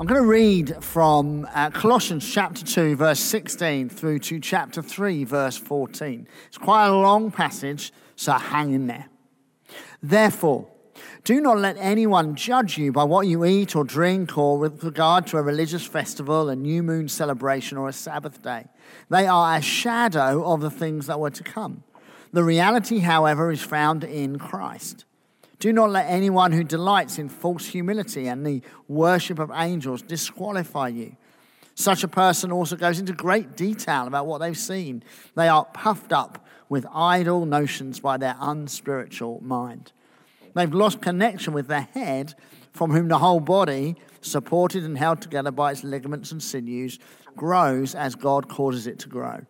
I'm going to read from uh, Colossians chapter 2, verse 16 through to chapter 3, verse 14. It's quite a long passage, so hang in there. Therefore, do not let anyone judge you by what you eat or drink or with regard to a religious festival, a new moon celebration, or a Sabbath day. They are a shadow of the things that were to come. The reality, however, is found in Christ. Do not let anyone who delights in false humility and the worship of angels disqualify you. Such a person also goes into great detail about what they've seen. They are puffed up with idle notions by their unspiritual mind. They've lost connection with their head, from whom the whole body, supported and held together by its ligaments and sinews, grows as God causes it to grow.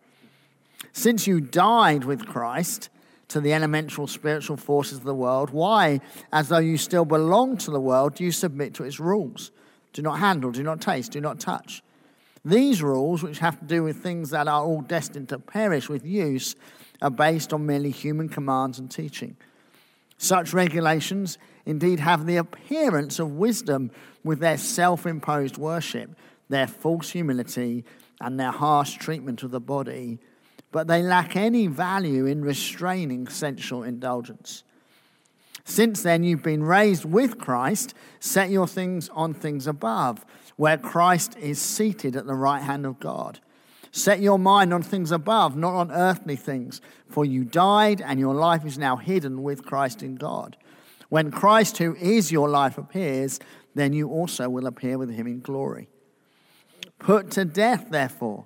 Since you died with Christ, to the elemental spiritual forces of the world? Why, as though you still belong to the world, do you submit to its rules? Do not handle, do not taste, do not touch. These rules, which have to do with things that are all destined to perish with use, are based on merely human commands and teaching. Such regulations indeed have the appearance of wisdom with their self imposed worship, their false humility, and their harsh treatment of the body but they lack any value in restraining sensual indulgence. Since then, you've been raised with Christ. Set your things on things above, where Christ is seated at the right hand of God. Set your mind on things above, not on earthly things, for you died, and your life is now hidden with Christ in God. When Christ, who is your life, appears, then you also will appear with him in glory. Put to death, therefore,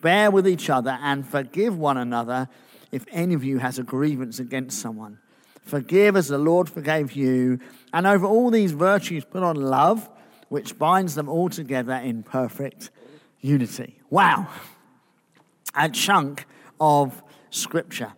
Bear with each other and forgive one another if any of you has a grievance against someone. Forgive as the Lord forgave you. And over all these virtues, put on love, which binds them all together in perfect unity. Wow. A chunk of scripture.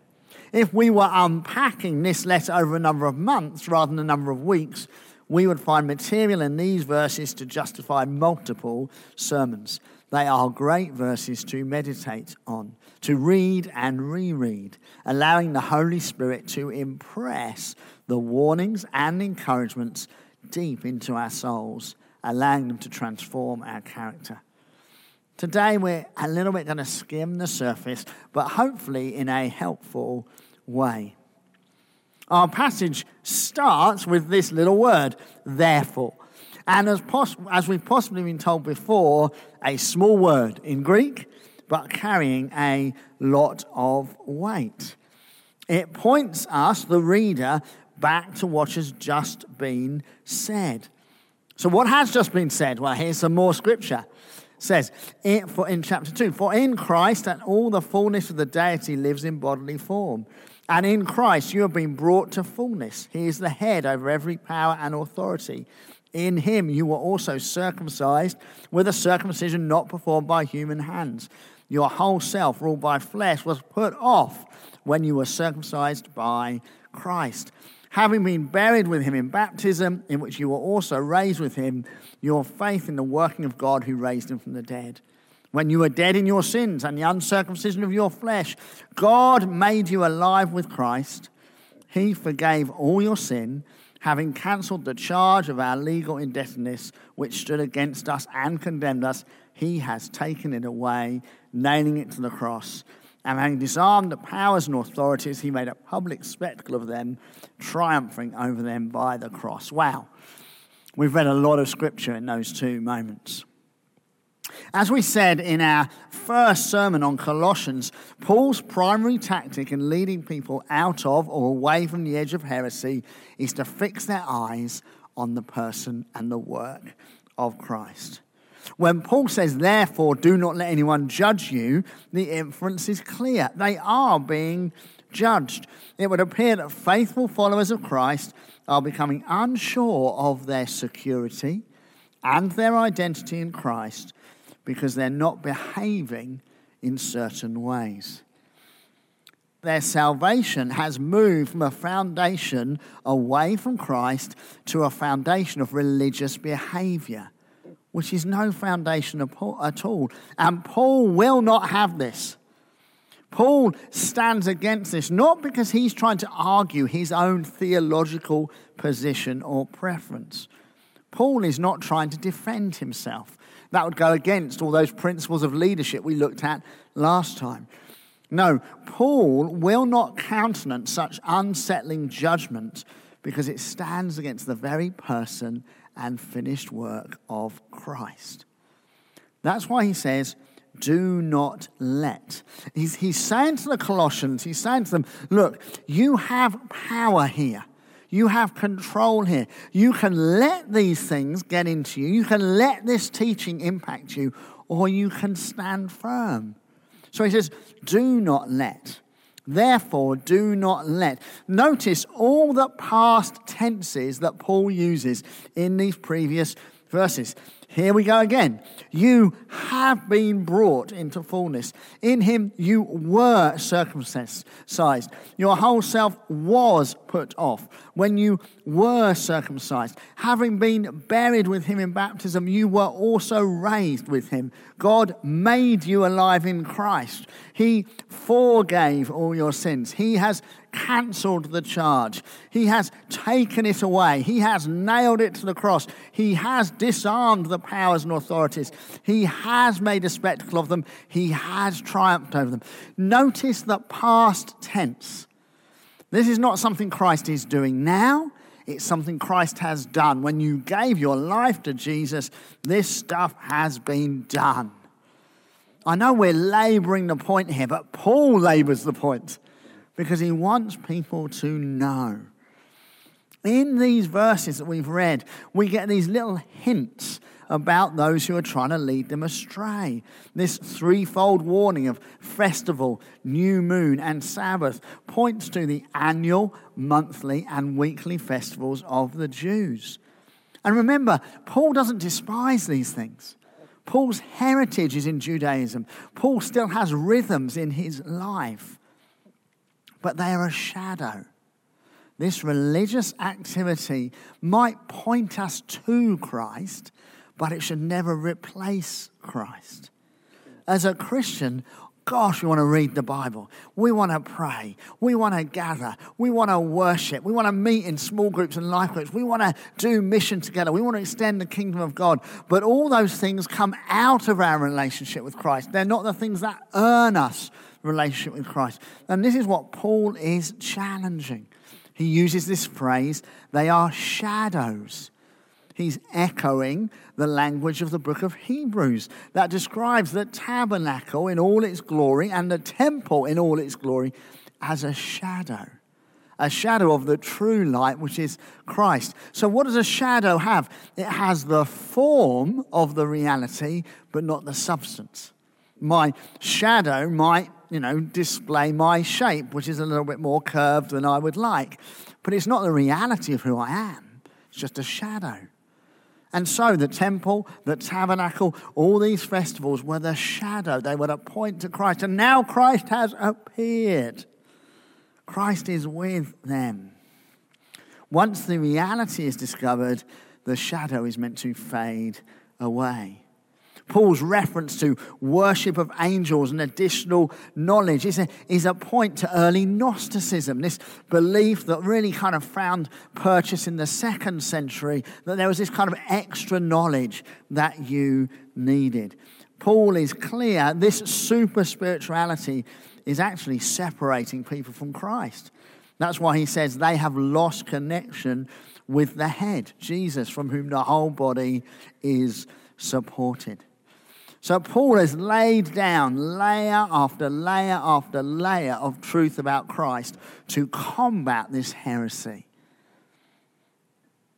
If we were unpacking this letter over a number of months rather than a number of weeks, we would find material in these verses to justify multiple sermons. They are great verses to meditate on, to read and reread, allowing the Holy Spirit to impress the warnings and encouragements deep into our souls, allowing them to transform our character. Today, we're a little bit going to skim the surface, but hopefully in a helpful way. Our passage starts with this little word, therefore. And as, as we've possibly been told before, a small word in Greek, but carrying a lot of weight. It points us, the reader, back to what has just been said. So, what has just been said? Well, here's some more scripture. It says for in chapter 2 For in Christ and all the fullness of the deity lives in bodily form. And in Christ you have been brought to fullness. He is the head over every power and authority. In him you were also circumcised with a circumcision not performed by human hands. Your whole self, ruled by flesh, was put off when you were circumcised by Christ. Having been buried with him in baptism, in which you were also raised with him, your faith in the working of God who raised him from the dead. When you were dead in your sins and the uncircumcision of your flesh, God made you alive with Christ. He forgave all your sin having cancelled the charge of our legal indebtedness which stood against us and condemned us, he has taken it away, nailing it to the cross. And having disarmed the powers and authorities, he made a public spectacle of them, triumphing over them by the cross. Wow. We've read a lot of scripture in those two moments. As we said in our first sermon on Colossians, Paul's primary tactic in leading people out of or away from the edge of heresy is to fix their eyes on the person and the work of Christ. When Paul says, therefore, do not let anyone judge you, the inference is clear. They are being judged. It would appear that faithful followers of Christ are becoming unsure of their security and their identity in Christ because they're not behaving in certain ways. Their salvation has moved from a foundation away from Christ to a foundation of religious behavior, which is no foundation at all. And Paul will not have this. Paul stands against this, not because he's trying to argue his own theological position or preference. Paul is not trying to defend himself. That would go against all those principles of leadership we looked at last time. No, Paul will not countenance such unsettling judgment because it stands against the very person and finished work of Christ. That's why he says, do not let. He's, he's saying to the Colossians, he's saying to them, look, you have power here. You have control here. You can let these things get into you. You can let this teaching impact you, or you can stand firm. So he says, do not let. Therefore, do not let. Notice all the past tenses that Paul uses in these previous verses. Here we go again. You have been brought into fullness. In him you were circumcised. Your whole self was put off when you were circumcised. Having been buried with him in baptism, you were also raised with him. God made you alive in Christ. He forgave all your sins. He has cancelled the charge. He has taken it away. He has nailed it to the cross. He has disarmed the powers and authorities. He has made a spectacle of them. He has triumphed over them. Notice the past tense. This is not something Christ is doing now. It's something Christ has done. When you gave your life to Jesus, this stuff has been done. I know we're laboring the point here, but Paul labors the point because he wants people to know. In these verses that we've read, we get these little hints about those who are trying to lead them astray. This threefold warning of festival, new moon, and Sabbath points to the annual, monthly, and weekly festivals of the Jews. And remember, Paul doesn't despise these things. Paul's heritage is in Judaism. Paul still has rhythms in his life but they are a shadow. This religious activity might point us to Christ, but it should never replace Christ. As a Christian, gosh, we want to read the Bible. We want to pray. We want to gather. We want to worship. We want to meet in small groups and life groups. We want to do mission together. We want to extend the kingdom of God. But all those things come out of our relationship with Christ. They're not the things that earn us relationship with Christ. And this is what Paul is challenging. He uses this phrase, they are shadows. He's echoing the language of the book of Hebrews that describes the tabernacle in all its glory and the temple in all its glory as a shadow. A shadow of the true light, which is Christ. So, what does a shadow have? It has the form of the reality, but not the substance. My shadow might you know, display my shape, which is a little bit more curved than I would like. But it's not the reality of who I am, it's just a shadow. And so the temple, the tabernacle, all these festivals were the shadow. They were to point to Christ. And now Christ has appeared. Christ is with them. Once the reality is discovered, the shadow is meant to fade away. Paul's reference to worship of angels and additional knowledge is a, is a point to early Gnosticism, this belief that really kind of found purchase in the second century, that there was this kind of extra knowledge that you needed. Paul is clear this super spirituality is actually separating people from Christ. That's why he says they have lost connection with the head, Jesus, from whom the whole body is supported. So Paul has laid down layer after layer after layer of truth about Christ to combat this heresy.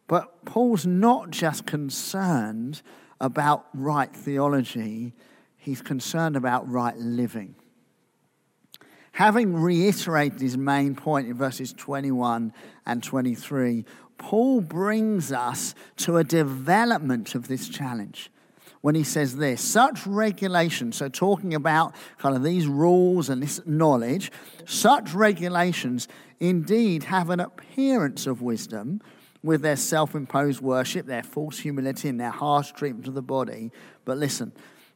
But Paul's not just concerned about right theology, he's concerned about right living. Having reiterated his main point in verses 21 and 23, Paul brings us to a development of this challenge when he says this such regulations, so talking about kind of these rules and this knowledge, such regulations indeed have an appearance of wisdom with their self imposed worship, their false humility, and their harsh treatment of the body. But listen,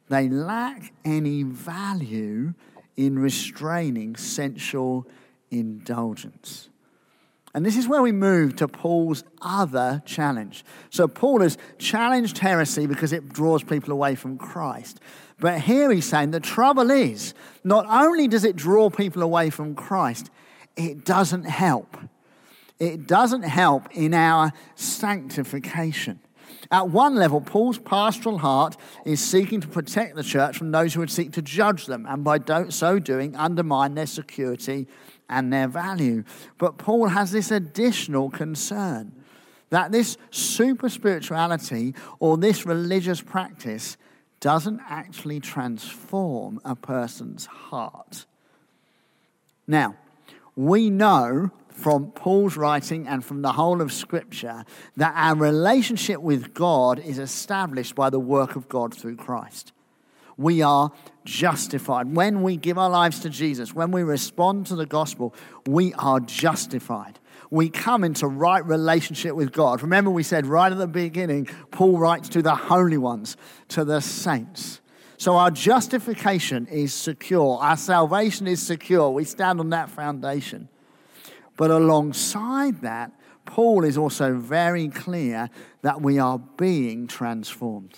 they lack any value in restraining sensual indulgence. And this is where we move to Paul's other challenge. So, Paul has challenged heresy because it draws people away from Christ. But here he's saying the trouble is, not only does it draw people away from Christ, it doesn't help. It doesn't help in our sanctification. At one level, Paul's pastoral heart is seeking to protect the church from those who would seek to judge them and by so doing undermine their security and their value. But Paul has this additional concern that this super spirituality or this religious practice doesn't actually transform a person's heart. Now, we know from Paul's writing and from the whole of Scripture that our relationship with God is established by the work of God through Christ. We are justified. When we give our lives to Jesus, when we respond to the gospel, we are justified. We come into right relationship with God. Remember, we said right at the beginning, Paul writes to the holy ones, to the saints. So our justification is secure, our salvation is secure. We stand on that foundation. But alongside that, Paul is also very clear that we are being transformed.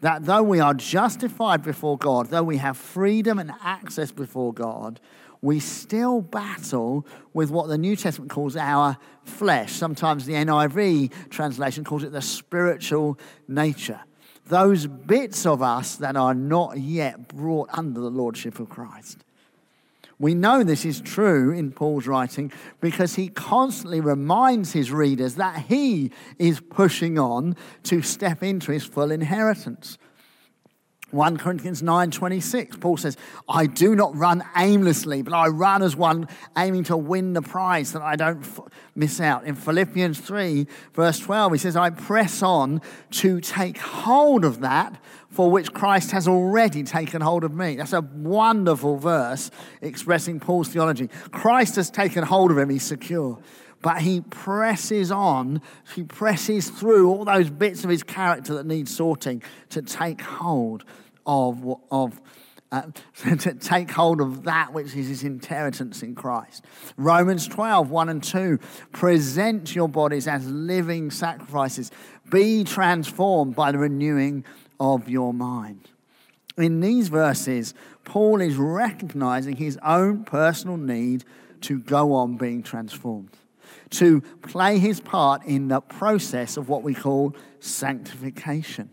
That though we are justified before God, though we have freedom and access before God, we still battle with what the New Testament calls our flesh. Sometimes the NIV translation calls it the spiritual nature. Those bits of us that are not yet brought under the lordship of Christ. We know this is true in Paul's writing because he constantly reminds his readers that he is pushing on to step into his full inheritance. 1 Corinthians 9:26 Paul says, "I do not run aimlessly, but I run as one aiming to win the prize that I don't f- miss out." In Philippians 3 verse 12 he says, "I press on to take hold of that for which Christ has already taken hold of me." That's a wonderful verse expressing Paul's theology. Christ has taken hold of him, he's secure but he presses on, he presses through all those bits of his character that need sorting to take hold of, of uh, to take hold of that which is his inheritance in Christ. Romans 12, 1 and 2 present your bodies as living sacrifices, be transformed by the renewing of your mind. In these verses, Paul is recognizing his own personal need to go on being transformed to play his part in the process of what we call sanctification.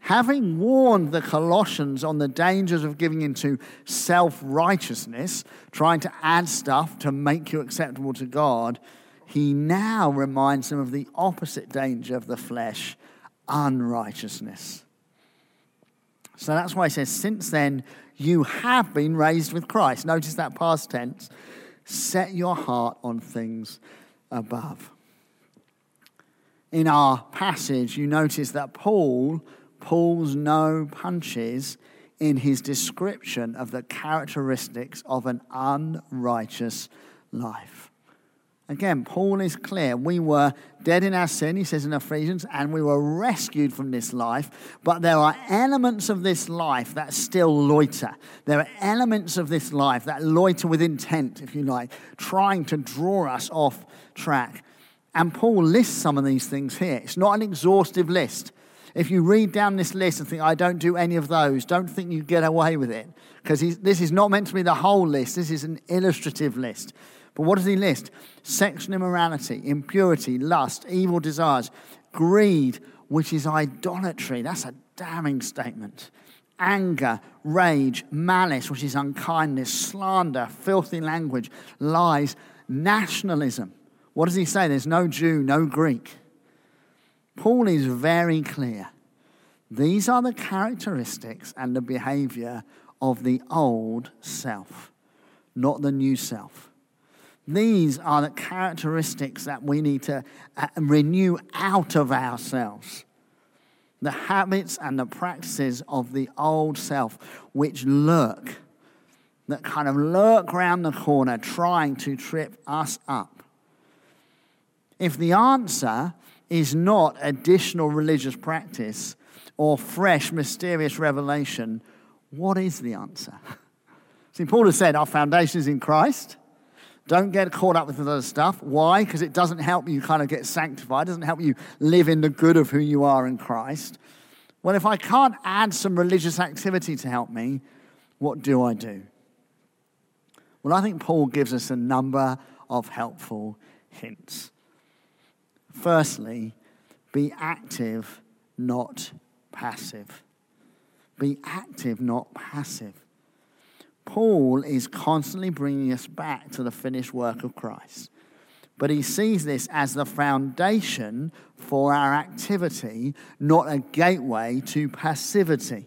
Having warned the Colossians on the dangers of giving into self righteousness, trying to add stuff to make you acceptable to God, he now reminds them of the opposite danger of the flesh unrighteousness. So that's why he says, Since then, you have been raised with Christ. Notice that past tense. Set your heart on things above. In our passage, you notice that Paul pulls no punches in his description of the characteristics of an unrighteous life. Again, Paul is clear. We were dead in our sin, he says in Ephesians, and we were rescued from this life. But there are elements of this life that still loiter. There are elements of this life that loiter with intent, if you like, trying to draw us off track. And Paul lists some of these things here. It's not an exhaustive list. If you read down this list and think, I don't do any of those, don't think you get away with it. Because this is not meant to be the whole list, this is an illustrative list. But what does he list? Sexual immorality, impurity, lust, evil desires, greed, which is idolatry. That's a damning statement. Anger, rage, malice, which is unkindness, slander, filthy language, lies, nationalism. What does he say? There's no Jew, no Greek. Paul is very clear. These are the characteristics and the behavior of the old self, not the new self. These are the characteristics that we need to uh, renew out of ourselves. The habits and the practices of the old self, which lurk, that kind of lurk around the corner, trying to trip us up. If the answer is not additional religious practice or fresh, mysterious revelation, what is the answer? See, Paul has said our foundation is in Christ. Don't get caught up with other stuff. Why? Because it doesn't help you kind of get sanctified, it doesn't help you live in the good of who you are in Christ. Well, if I can't add some religious activity to help me, what do I do? Well, I think Paul gives us a number of helpful hints. Firstly, be active, not passive. Be active, not passive. Paul is constantly bringing us back to the finished work of Christ. But he sees this as the foundation for our activity, not a gateway to passivity.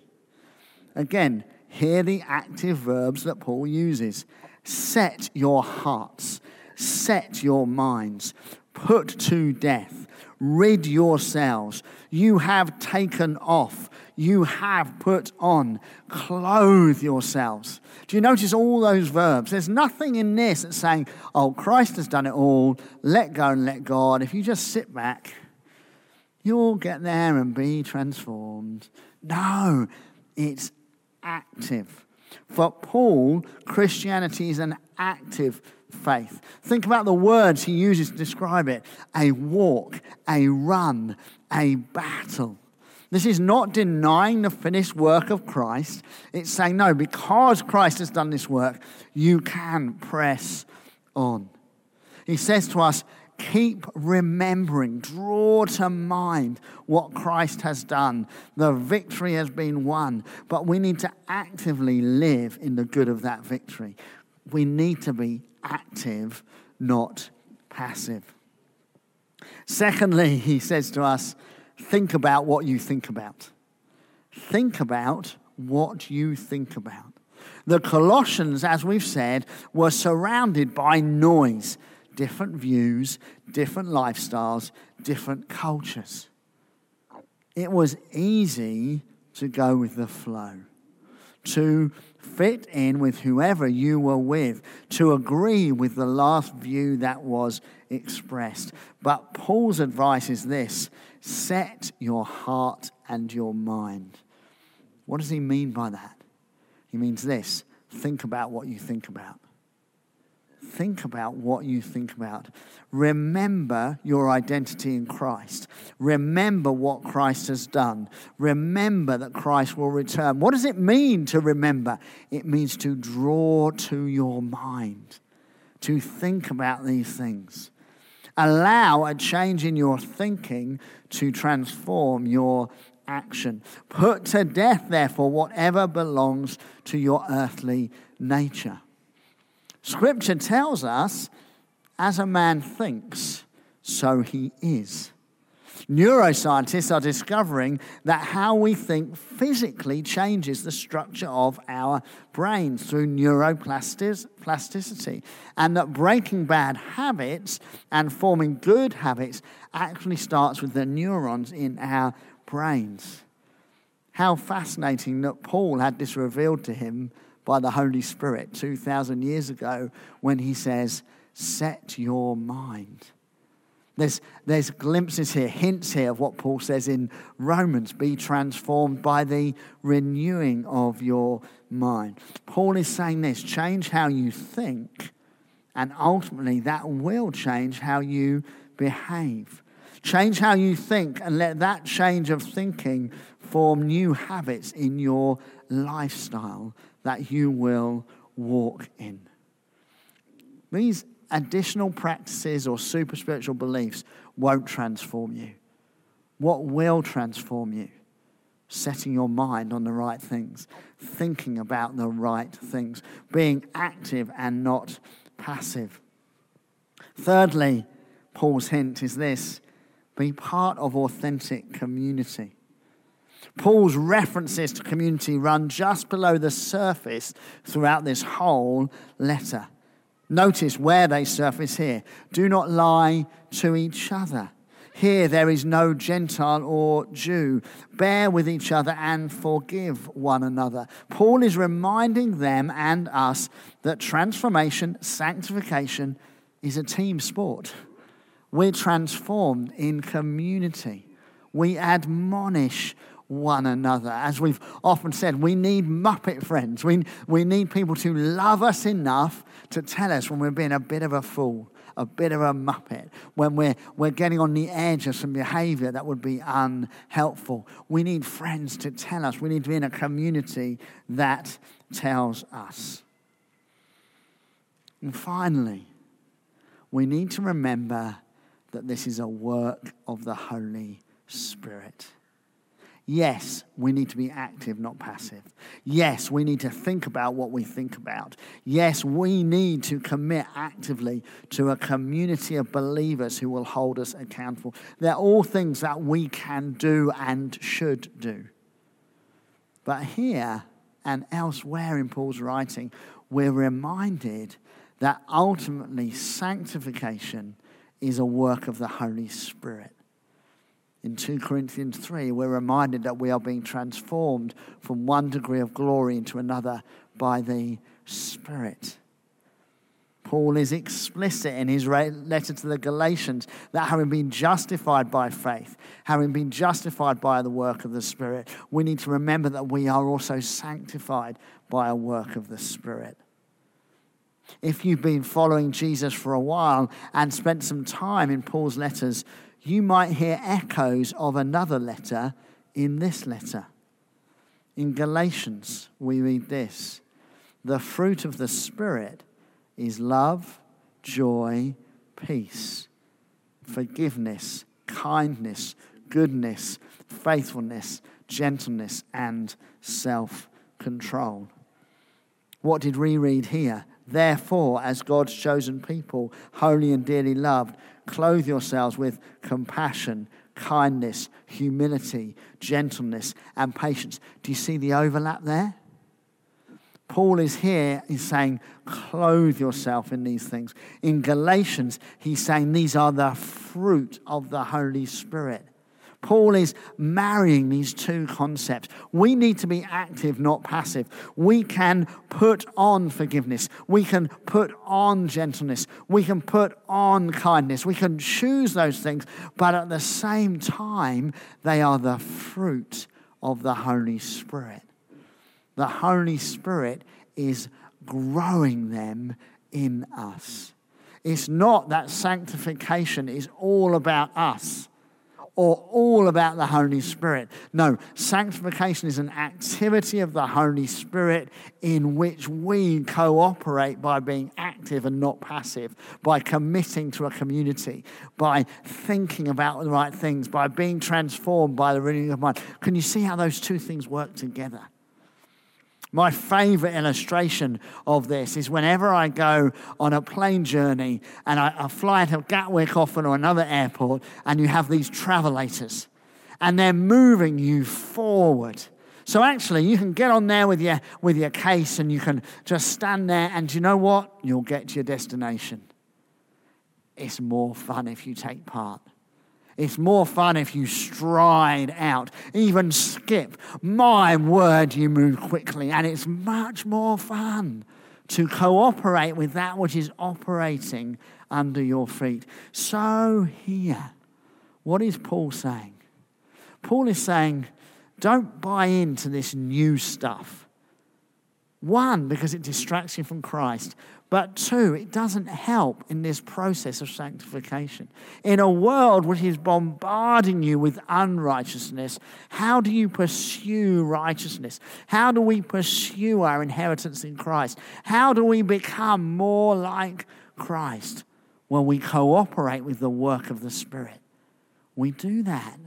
Again, hear the active verbs that Paul uses set your hearts, set your minds, put to death, rid yourselves. You have taken off, you have put on, clothe yourselves. Do you notice all those verbs? There's nothing in this that's saying, oh, Christ has done it all, let go and let God. If you just sit back, you'll get there and be transformed. No, it's active. For Paul, Christianity is an active faith. Think about the words he uses to describe it a walk, a run, a battle. This is not denying the finished work of Christ. It's saying, no, because Christ has done this work, you can press on. He says to us, keep remembering, draw to mind what Christ has done. The victory has been won, but we need to actively live in the good of that victory. We need to be active, not passive. Secondly, he says to us, think about what you think about. Think about what you think about. The Colossians, as we've said, were surrounded by noise, different views, different lifestyles, different cultures. It was easy to go with the flow, to fit in with whoever you were with, to agree with the last view that was expressed. But Paul's advice is this set your heart and your mind. What does he mean by that? He means this think about what you think about. Think about what you think about. Remember your identity in Christ. Remember what Christ has done. Remember that Christ will return. What does it mean to remember? It means to draw to your mind, to think about these things. Allow a change in your thinking to transform your action. Put to death, therefore, whatever belongs to your earthly nature. Scripture tells us, as a man thinks, so he is. Neuroscientists are discovering that how we think physically changes the structure of our brains through neuroplasticity, and that breaking bad habits and forming good habits actually starts with the neurons in our brains. How fascinating that Paul had this revealed to him by the Holy Spirit 2,000 years ago when he says, Set your mind. There's, there's glimpses here, hints here of what Paul says in Romans be transformed by the renewing of your mind. Paul is saying this change how you think, and ultimately that will change how you behave. Change how you think, and let that change of thinking form new habits in your lifestyle that you will walk in. These additional practices or super spiritual beliefs won't transform you. What will transform you? setting your mind on the right things, thinking about the right things, being active and not passive. Thirdly, Paul's hint is this be part of authentic community. Paul's references to community run just below the surface throughout this whole letter. Notice where they surface here. Do not lie to each other. Here there is no Gentile or Jew. Bear with each other and forgive one another. Paul is reminding them and us that transformation, sanctification, is a team sport. We're transformed in community. We admonish one another. As we've often said, we need Muppet friends. We, we need people to love us enough to tell us when we're being a bit of a fool, a bit of a Muppet, when we're, we're getting on the edge of some behavior that would be unhelpful. We need friends to tell us. We need to be in a community that tells us. And finally, we need to remember that this is a work of the Holy Spirit. Yes, we need to be active, not passive. Yes, we need to think about what we think about. Yes, we need to commit actively to a community of believers who will hold us accountable. They're all things that we can do and should do. But here and elsewhere in Paul's writing, we're reminded that ultimately sanctification is a work of the Holy Spirit. In 2 Corinthians 3, we're reminded that we are being transformed from one degree of glory into another by the Spirit. Paul is explicit in his letter to the Galatians that having been justified by faith, having been justified by the work of the Spirit, we need to remember that we are also sanctified by a work of the Spirit. If you've been following Jesus for a while and spent some time in Paul's letters, you might hear echoes of another letter in this letter. In Galatians, we read this The fruit of the Spirit is love, joy, peace, forgiveness, kindness, goodness, faithfulness, gentleness, and self control. What did we read here? Therefore, as God's chosen people, holy and dearly loved, clothe yourselves with compassion, kindness, humility, gentleness, and patience. Do you see the overlap there? Paul is here, he's saying, clothe yourself in these things. In Galatians, he's saying these are the fruit of the Holy Spirit. Paul is marrying these two concepts. We need to be active, not passive. We can put on forgiveness. We can put on gentleness. We can put on kindness. We can choose those things, but at the same time, they are the fruit of the Holy Spirit. The Holy Spirit is growing them in us. It's not that sanctification is all about us or all about the Holy Spirit. No, sanctification is an activity of the Holy Spirit in which we cooperate by being active and not passive, by committing to a community, by thinking about the right things, by being transformed by the renewing of mind. Can you see how those two things work together? My favorite illustration of this is whenever I go on a plane journey and I, I fly to Gatwick often or another airport, and you have these travelators, and they're moving you forward. So actually, you can get on there with your, with your case and you can just stand there, and you know what? You'll get to your destination. It's more fun if you take part. It's more fun if you stride out, even skip. My word, you move quickly, and it's much more fun to cooperate with that which is operating under your feet. So, here, what is Paul saying? Paul is saying, don't buy into this new stuff. One, because it distracts you from Christ, but two, it doesn't help in this process of sanctification. In a world which is bombarding you with unrighteousness, how do you pursue righteousness? How do we pursue our inheritance in Christ? How do we become more like Christ? Well, we cooperate with the work of the Spirit. We do that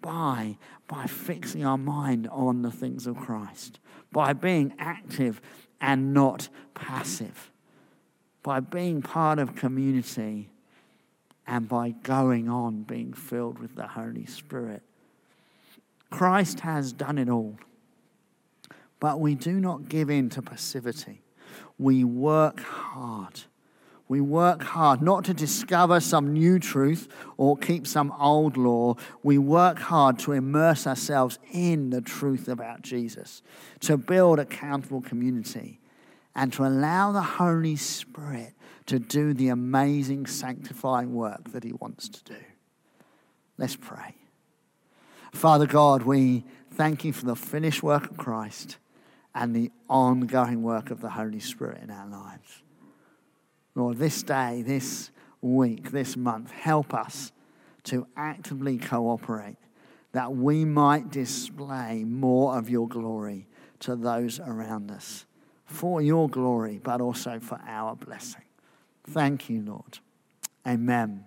by, by fixing our mind on the things of Christ, by being active and not passive, by being part of community and by going on being filled with the Holy Spirit. Christ has done it all. But we do not give in to passivity. We work hard. We work hard not to discover some new truth or keep some old law. We work hard to immerse ourselves in the truth about Jesus, to build a accountable community, and to allow the Holy Spirit to do the amazing sanctifying work that He wants to do. Let's pray. Father God, we thank you for the finished work of Christ and the ongoing work of the Holy Spirit in our lives. Lord, this day, this week, this month, help us to actively cooperate that we might display more of your glory to those around us for your glory, but also for our blessing. Thank you, Lord. Amen.